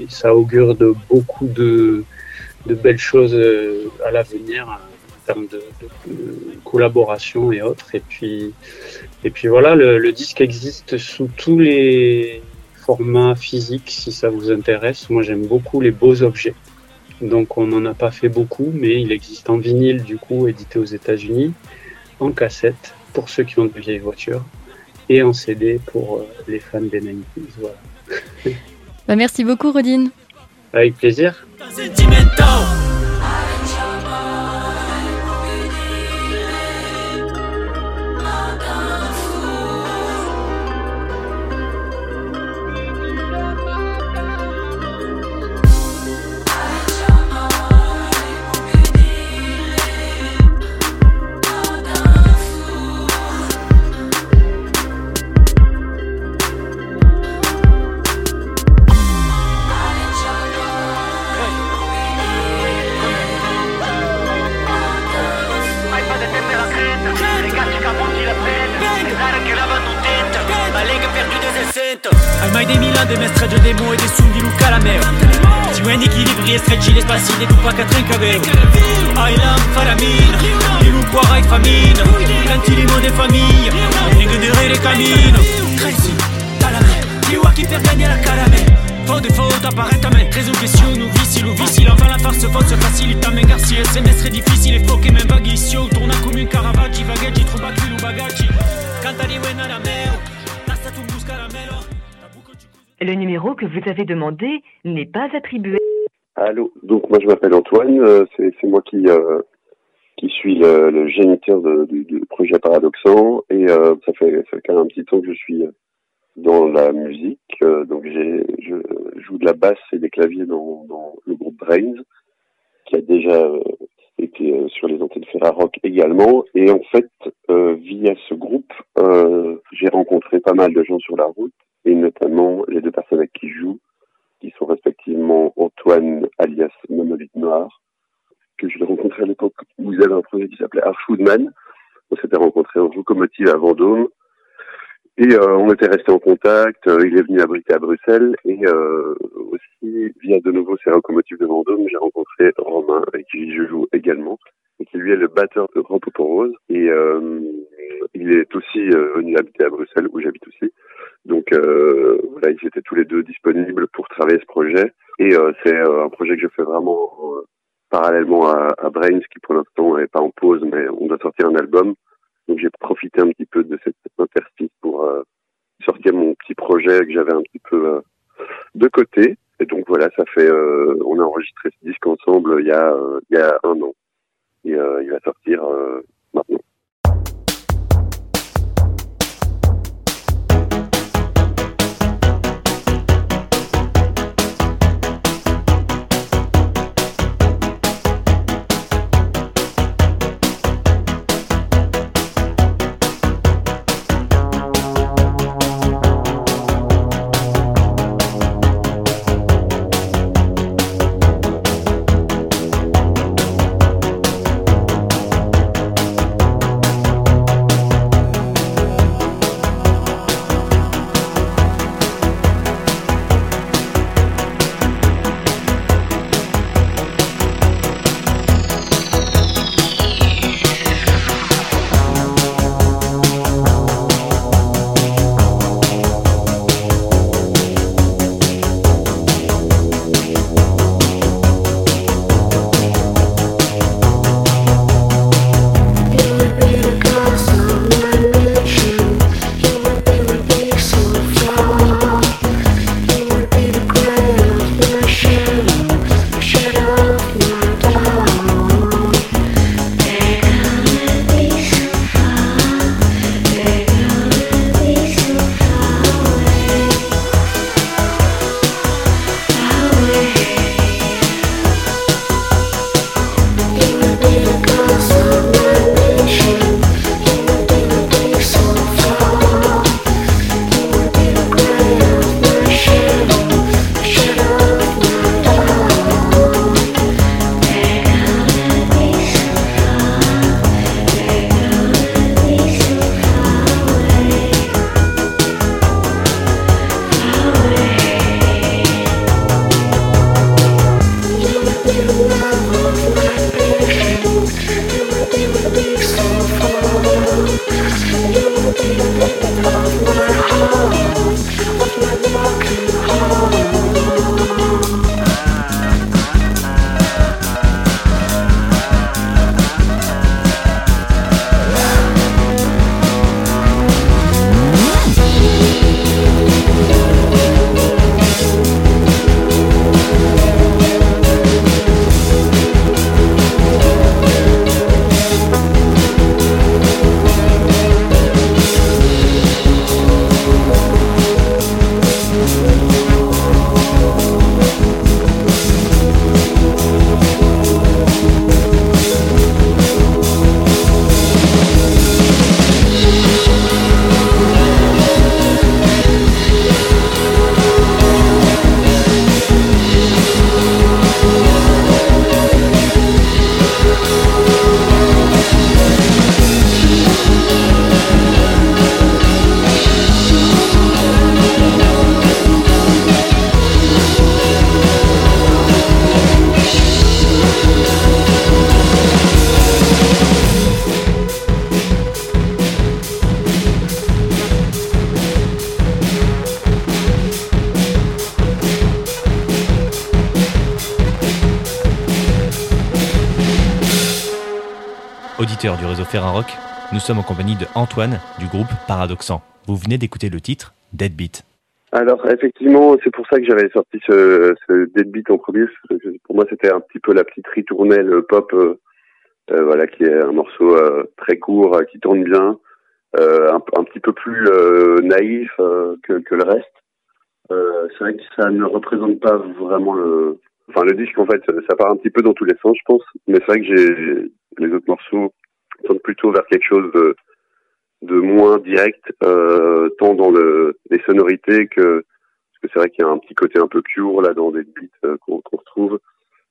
ça augure de beaucoup de, belles choses euh, à l'avenir en termes de, de, collaboration et autres. Et puis, et puis voilà, le, le, disque existe sous tous les formats physiques si ça vous intéresse. Moi j'aime beaucoup les beaux objets. Donc on n'en a pas fait beaucoup, mais il existe en vinyle du coup, édité aux États-Unis, en cassette pour ceux qui ont de vieilles voitures et en CD pour euh, les fans des 90s. Voilà. bah merci beaucoup Rodine. Avec plaisir. Avez demandé n'est pas attribué. Allô, donc moi je m'appelle Antoine, euh, c'est moi qui euh, qui suis le, géniteur du, projet Paradoxant et euh, ça fait ça fait un petit temps que je suis dans la musique, donc je joue de la basse et des claviers dans, dans le groupe Brains qui a déjà été sur les antennes Ferrarock également et en fait via ce groupe j'ai rencontré pas mal de gens sur la route et notamment les deux personnes avec qui je joue, Antoine alias Monolith Noir, que je l'ai rencontré à l'époque où ils avaient un projet qui s'appelait Archwoodman. On s'était rencontrés en locomotive à Vendôme. Et euh, on était resté en contact, euh, il est venu abriter à Bruxelles et euh, aussi via de nouveau ces locomotives de Vendôme, j'ai rencontré Romain avec qui je joue également qui lui est le batteur de Grand Rose et euh, il est aussi venu habiter à Bruxelles où j'habite aussi. Donc euh, voilà, ils étaient tous les deux disponibles pour travailler ce projet. Et euh, c'est euh, un projet que je fais vraiment euh, parallèlement à, Brains, qui pour l'instant n'est pas en pause, mais on doit sortir un album. Donc j'ai profité un petit peu de cette interstice pour euh, sortir mon petit projet que j'avais un petit peu de côté. Et donc voilà, ça fait, on a enregistré ce disque ensemble il y a, il y a un an. Et il va sortir maintenant. Ferrarock. Nous sommes en compagnie de Antoine du groupe Paradoxan. Vous venez d'écouter le titre Deadbeat. Alors effectivement, c'est pour ça que j'avais sorti ce, Deadbeat en premier. Pour moi, c'était un petit peu la petite ritournelle pop, euh, euh, voilà, qui est un morceau euh, très court, qui tourne bien, un, un, petit peu plus naïf que, que, le reste. c'est vrai que ça ne représente pas vraiment le, enfin le disque en fait, ça part un petit peu dans tous les sens, je pense. Mais c'est vrai que j'ai les autres morceaux tendent plutôt vers quelque chose de moins direct, euh, tant dans le, les sonorités que parce que c'est vrai qu'il y a un petit côté un peu pure là dans des beats euh, qu'on qu retrouve.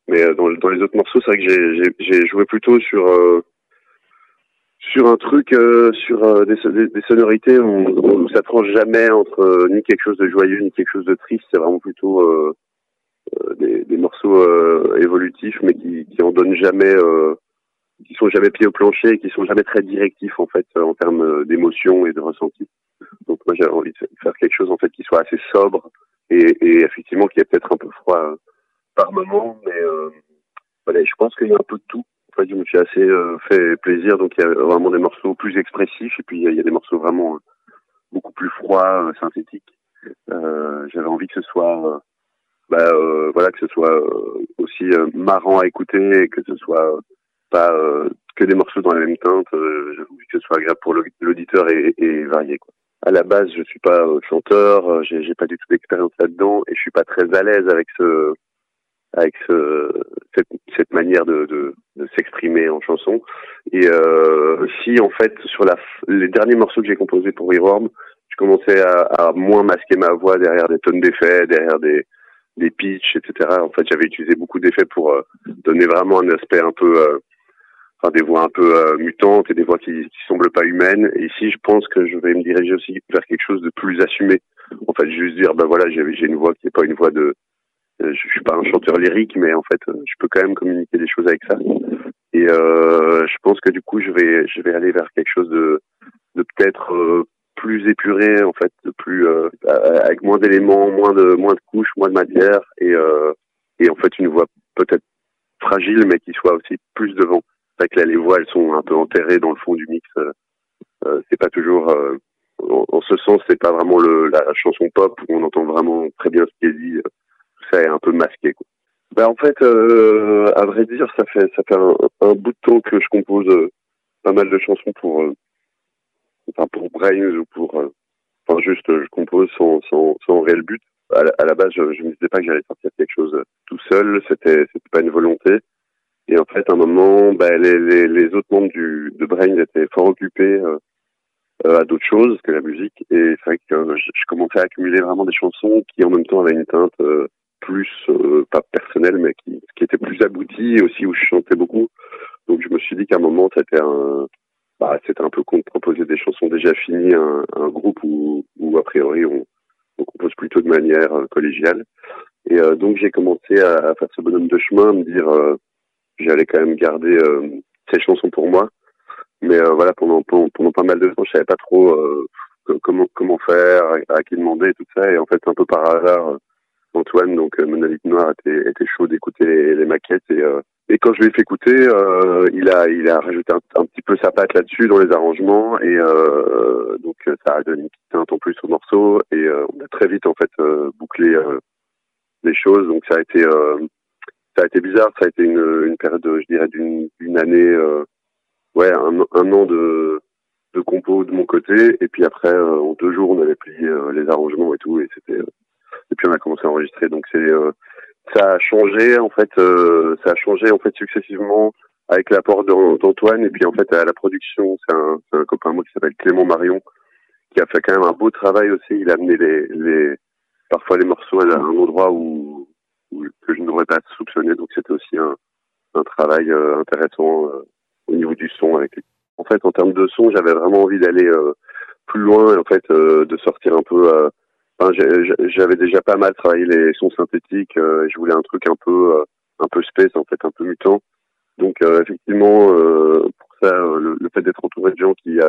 Mais euh, dans, les autres morceaux, c'est vrai que j'ai joué plutôt sur sur un truc sur des, sonorités où, ça tranche jamais entre ni quelque chose de joyeux ni quelque chose de triste. C'est vraiment plutôt des, morceaux évolutifs, mais qui en donnent jamais qui sont jamais pieds au plancher, qui sont jamais très directifs en fait en termes d'émotion et de ressenti. Donc moi j'avais envie de faire quelque chose en fait qui soit assez sobre et, et effectivement qui est peut-être un peu froid euh, par moment, mais euh, voilà, je pense qu'il y a un peu de tout. En fait, je me suis assez euh, fait plaisir, donc il y a vraiment des morceaux plus expressifs et puis il y, a des morceaux vraiment beaucoup plus froids, synthétiques. j'avais envie que ce soit bah, voilà que ce soit aussi marrant à écouter et que ce soit pas euh, que des morceaux dans la même teinte. Euh, J'ai que ce soit agréable pour l'auditeur et, et, varié. Quoi. À la base, je suis pas euh, chanteur, euh, j'ai pas du tout d'expérience là-dedans et je suis pas très à l'aise avec ce avec ce, cette, cette manière de, de, de s'exprimer en chanson. Et euh, si en fait sur la, les derniers morceaux que j'ai composés pour Reworm, je commençais à, à, moins masquer ma voix derrière des tonnes d'effets, derrière des, des pitchs, etc. En fait, j'avais utilisé beaucoup d'effets pour donner vraiment un aspect un peu euh, enfin, des voix un peu euh, mutantes et des voix qui, qui semblent pas humaines. Et ici, je pense que je vais me diriger aussi vers quelque chose de plus assumé. En fait, juste dire, ben voilà, j'ai une voix qui est pas une voix de, euh, je, suis pas un chanteur lyrique, mais en fait, euh, je peux quand même communiquer des choses avec ça. Et euh, je pense que du coup, je vais, je vais aller vers quelque chose de, de peut-être plus épuré, en fait, de plus avec moins d'éléments, moins de, moins de couches, moins de matière, et, et en fait, une voix peut-être fragile, mais qui soit aussi plus devant vrai que là les voix elles sont un peu enterrées dans le fond du mix. Euh, euh c'est pas toujours euh, en, ce sens c'est pas vraiment la chanson pop où on entend vraiment très bien ce qui est dit. Tout ça est un peu masqué. Ben en fait, à vrai dire, ça fait un, bout de temps que je compose pas mal de chansons pour enfin pour Brains ou pour enfin juste je compose sans sans, sans réel but. À la, base, je, je me disais pas que j'allais sortir quelque chose tout seul. C'était c'était pas une volonté. Et en fait, à un moment, bah, les, les, les, autres membres du, de Brain étaient fort occupés euh, euh, à d'autres choses que la musique. Et c'est vrai que euh, je, commençais à accumuler vraiment des chansons qui, en même temps, avaient une teinte euh, plus, euh, pas personnelle, mais qui, qui était plus aboutie et aussi où je chantais beaucoup. Donc, je me suis dit qu'à un moment, c'était un, bah, c'était un peu con de proposer des chansons déjà finies à un, un groupe où, où, a priori, on, on compose plutôt de manière collégiale. Et donc, j'ai commencé à, à, faire ce bonhomme de chemin, à me dire j'allais quand même garder euh, ces chansons pour moi. Mais euh, voilà, pendant, pendant, pendant pas mal de temps, je savais pas trop euh, comment comment faire, à, qui demander tout ça. Et en fait, un peu par hasard, Antoine, donc Monolith Noir, était, était chaud d'écouter les, maquettes et et quand je lui ai fait écouter, euh, il a il a rajouté un, petit peu sa patte là-dessus dans les arrangements et euh, donc ça a donné une petite teinte en plus au morceau et euh, on a très vite en fait bouclé les choses donc ça a été ça a été bizarre, ça a été une, une période, je dirais, d'une année, euh, ouais, un, un, an de, de compo de mon côté, et puis après, euh, en deux jours, on avait plié euh, les arrangements et tout, et c'était, euh, et puis on a commencé à enregistrer. Donc c'est, ça a changé en fait, ça a changé en fait successivement avec l'apport d'Antoine, et puis en fait à la production, c'est un, un copain moi qui s'appelle Clément Marion, qui a fait quand même un beau travail aussi. Il a amené les, les parfois les morceaux à un endroit où que je n'aurais pas soupçonné. Donc c'était aussi un, un travail euh, intéressant euh, au niveau du son avec. En fait, en termes de son, j'avais vraiment envie d'aller euh, plus loin, en fait, de sortir un peu. Enfin, j'avais déjà pas mal travaillé les sons synthétiques. je voulais un truc un peu, un peu space, en fait, un peu mutant. Donc effectivement, pour ça, le fait d'être entouré de gens qui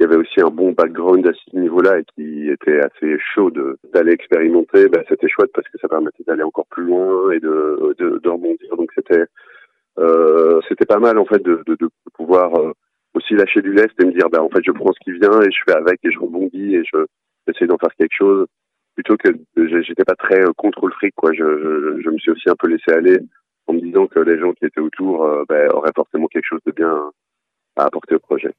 il y avait aussi un bon background à ce niveau-là et qui était assez chaud d'aller expérimenter, bah, c'était chouette parce que ça permettait d'aller encore plus loin et de, de, de rebondir. Donc c'était euh, c'était pas mal en fait de, de, de, savoir euh, aussi lâcher du lest et me dire, bah, en fait, je prends ce qui vient et je fais avec et je rebondis et je j'essaie d'en faire quelque chose plutôt que j'étais pas très euh, contre le fric quoi. Je, je, je, me suis aussi un peu laissé aller en me disant que les gens qui étaient autour ben, auraient forcément quelque chose de bien à apporter au projet.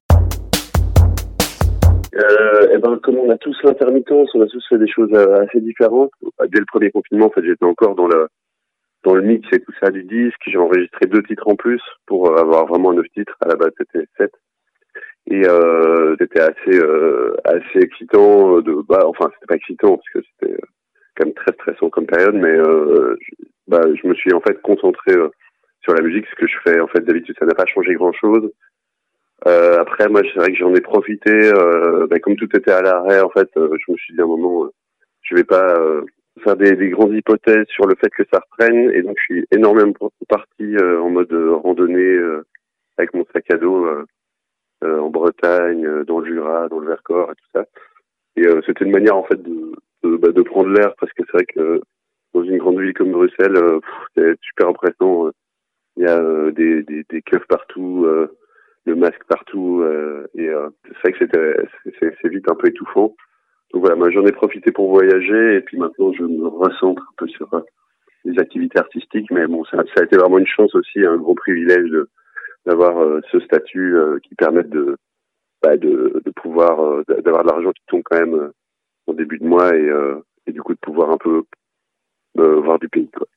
Euh, et ben comme on a tous l'intermittence, on a tous fait des choses euh, assez différentes. Dès le premier confinement, en fait, j'étais encore dans le dans le mix et tout ça du disque. J'ai enregistré deux titres en plus pour avoir vraiment neuf titres. À la base, c'était sept et euh, c'était assez euh, assez excitant de bah enfin c'était pas excitant parce que c'était euh, quand même très stressant comme période mais euh, je, bah je me suis en fait concentré euh, sur la musique ce que je fais en fait d'habitude ça n'a pas changé grand chose euh, après moi c'est vrai que j'en ai profité bah, comme tout était à l'arrêt en fait je me suis dit à un moment je vais pas faire des, des, grandes hypothèses sur le fait que ça reprenne et donc je suis énormément parti en mode randonnée avec mon sac à dos euh, en Bretagne, euh, dans le Jura, dans le Vercors et tout ça. Et euh, c'était une manière en fait de, bah, de prendre l'air parce que c'est vrai que dans une grande ville comme Bruxelles, c'est super impressionnant. Il y a des, des, des keufs partout, le masque partout, et c'est vrai que c'est vite un peu étouffant. Donc voilà, moi j'en ai profité pour voyager et puis maintenant je me recentre un peu sur les activités artistiques. Mais bon, ça, ça a été vraiment une chance aussi, un gros privilège d'avoir euh, ce statut euh, qui permette de, bah, de, de pouvoir euh, d'avoir de l'argent qui tombe quand même au début de mois et, et du coup de pouvoir un peu voir du pays quoi.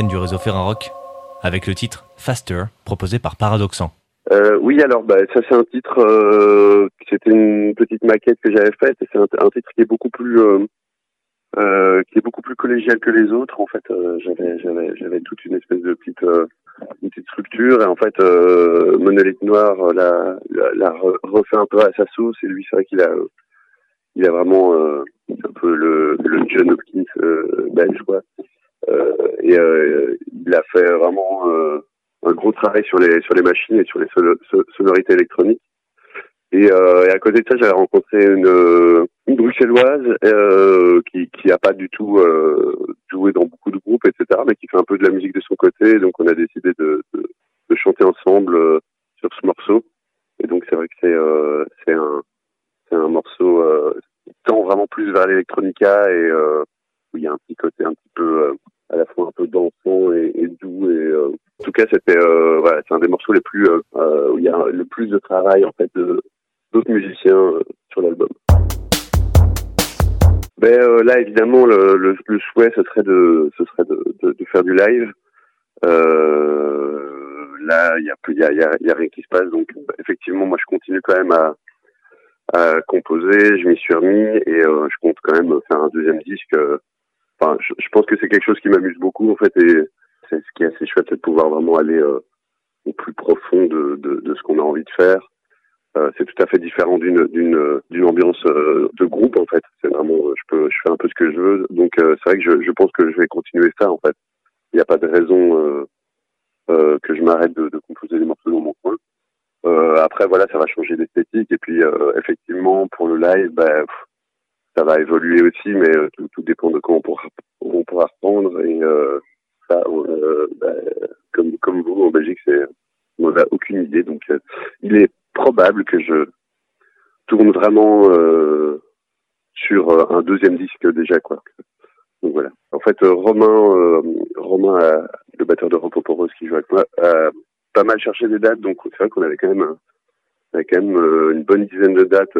Du réseau Ferrarock avec le titre Faster proposé par Paradoxan. Euh, oui, alors bah, ça c'est un titre, euh, c'était une petite maquette que j'avais faite c'est un, titre qui est beaucoup plus euh, qui est beaucoup plus collégial que les autres. En fait, j'avais j'avais j'avais toute une espèce de petite une petite structure et en fait euh, Monolith Noir l'a l'a- l'a re- refait un peu à sa sauce et lui c'est vrai qu'il a il a vraiment un peu le le John Hopkins belge quoi. Euh, et euh, il a fait vraiment euh, un gros travail sur les sur les machines et sur les sono- so- sonorités électroniques. Et, euh, et à côté de ça, j'avais rencontré une, une bruxelloise euh, qui qui a pas du tout euh, joué dans beaucoup de groupes, etc., mais qui fait un peu de la musique de son côté. Donc on a décidé de, de, de chanter ensemble sur ce morceau. Et donc c'est vrai que c'est c'est un c'est un morceau qui tend vraiment plus vers l'électronica et où il y a un petit côté un petit peu à la fois un peu dansant et, doux et euh, en tout cas c'était euh, c'est un des morceaux les plus euh, où il y a le plus de travail en fait d'autres musiciens sur l'album. Ben là évidemment le, souhait ce serait de ce serait de, faire du live. Là il y a il y a, y, y a rien qui se passe donc effectivement moi je continue quand même à à composer, je m'y suis remis et je compte quand même faire un deuxième disque. Enfin, je, pense que c'est quelque chose qui m'amuse beaucoup en fait et c'est ce qui est assez chouette, c'est de pouvoir vraiment aller euh, au plus profond de, ce qu'on a envie de faire. Euh, c'est tout à fait différent d'une ambiance euh, de groupe en fait. C'est vraiment, je fais un peu ce que je veux. Donc c'est vrai que je, pense que je vais continuer ça en fait. Il n'y a pas de raison que je m'arrête de, composer des morceaux dans mon coin. Après voilà, ça va changer d'esthétique et puis effectivement pour le live, bah, ça va évoluer aussi, mais euh, tout, tout dépend de quand on pourra, on pourra reprendre et euh, ça, euh, bah, comme comme vous en Belgique, c'est on n'a aucune idée. Donc il est probable que je tourne vraiment sur un deuxième disque déjà quoi. Donc voilà. En fait, Romain, Romain, le batteur de Rampoporos qui joue avec moi, a pas mal cherché des dates. Donc c'est vrai qu'on avait quand même, on avait quand même une bonne dizaine de dates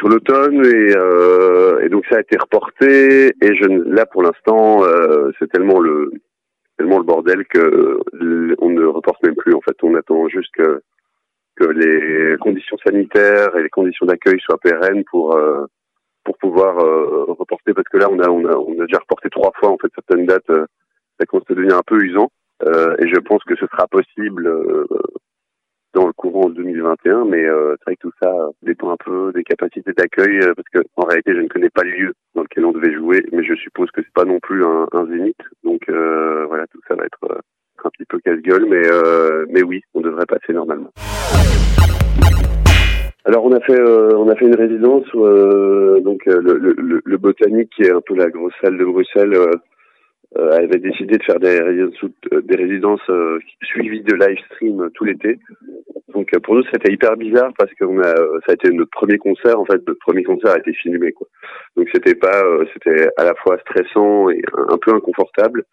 sur l'automne et, euh, et donc ça a été reporté. Et je, là pour l'instant, euh, c'est tellement le tellement le bordel que on ne reporte même plus. En fait, on attend juste que que les conditions sanitaires et les conditions d'accueil soient pérennes pour euh, pour pouvoir euh, reporter parce que là on a on a on a déjà reporté trois fois en fait certaines dates euh, ça commence à devenir un peu usant et je pense que ce sera possible dans le courant de 2021 mais euh, c'est vrai que tout ça dépend un peu des capacités d'accueil euh, parce que en réalité je ne connais pas le lieu dans lequel on devait jouer mais je suppose que c'est pas non plus un, un zénith. Donc euh, voilà tout ça va être euh, un petit peu casse-gueule mais euh, mais oui on devrait passer normalement. Alors on a fait euh, on a fait une résidence euh, donc euh, le, le- le botanique qui est un peu la grosse salle de Bruxelles euh, euh, avait décidé de faire euh, des résidences euh, suivies de live stream tout l'été. Donc euh, pour nous c'était hyper bizarre parce que on a euh, ça a été notre premier concert en fait notre premier concert a été filmé quoi. Donc c'était pas euh, c'était à la fois stressant et un, peu inconfortable.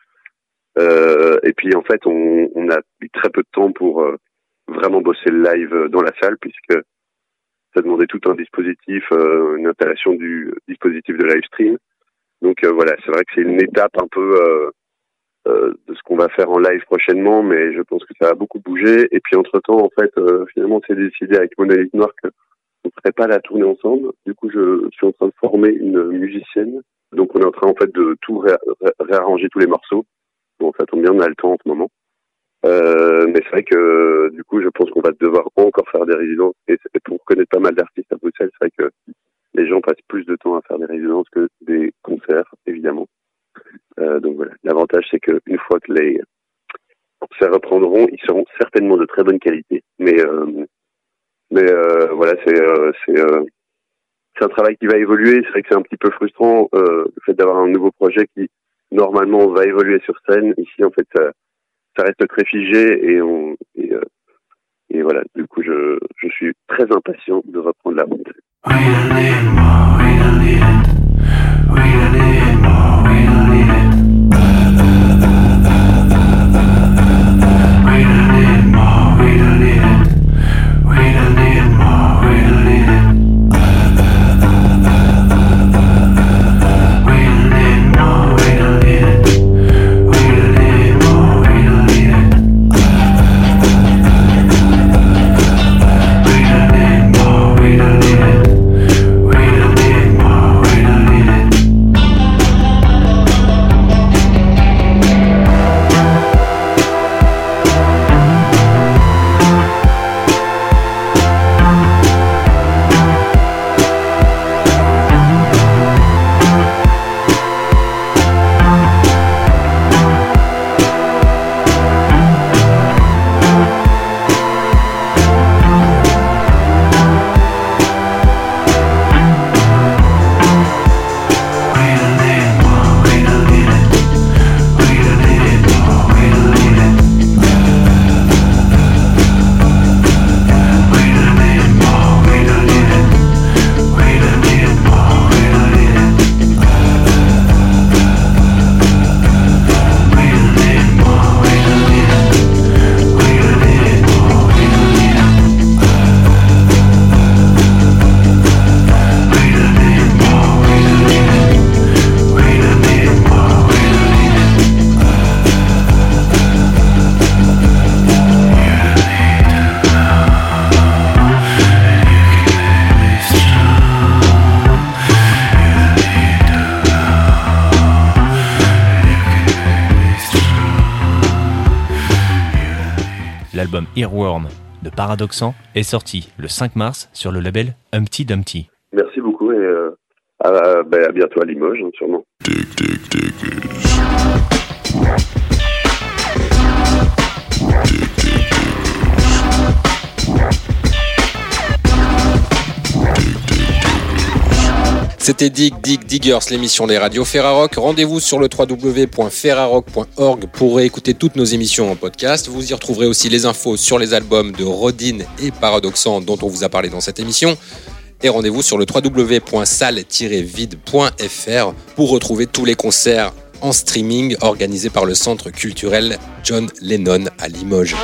Euh, et puis en fait on, on a eu très peu de temps pour euh, vraiment bosser le live euh, dans la salle puisque ça demandait tout un dispositif, euh, une installation du dispositif de live stream. Donc euh, voilà, c'est vrai que c'est une étape un peu euh, euh, de ce qu'on va faire en live prochainement, mais je pense que ça va beaucoup bouger. Et puis entre temps, en fait, finalement, c'est décidé avec Monolith Noir qu'on ne ferait pas la tournée ensemble. Du coup, je suis en train de former une musicienne. Donc on est en train en fait de tout ré- ré- réarranger tous les morceaux. Bon, ça tombe bien, on a le temps en ce moment. Euh, mais c'est vrai que du coup, je pense qu'on va devoir encore faire des résidences. Et pour connaître pas mal d'artistes à Bruxelles, c'est vrai que les gens passent plus de temps à faire des résidences que des concerts, évidemment. Euh, donc voilà, l'avantage c'est que une fois que les concerts reprendront, ils seront certainement de très bonne qualité. Mais euh, mais euh, voilà, c'est euh, c'est euh, c'est un travail qui va évoluer. C'est vrai que c'est un petit peu frustrant euh, le fait d'avoir un nouveau projet qui normalement va évoluer sur scène. Ici, en fait, ça, ça reste très figé et on et, et voilà. Du coup, je suis très impatient de reprendre la route. De Paradoxan est sorti le 5 mars sur le label Humpty Dumpty. Merci beaucoup et euh, à, ben, à bientôt à Limoges, hein, sûrement. C'était Dig Dig Diggers, l'émission des radios Ferrarock. Rendez-vous sur le www.ferrarock.org pour écouter toutes nos émissions en podcast. Vous y retrouverez aussi les infos sur les albums de Rodin et Paradoxan dont on vous a parlé dans cette émission. Et rendez-vous sur le www.salle-vide.fr pour retrouver tous les concerts en streaming organisés par le centre culturel John Lennon à Limoges.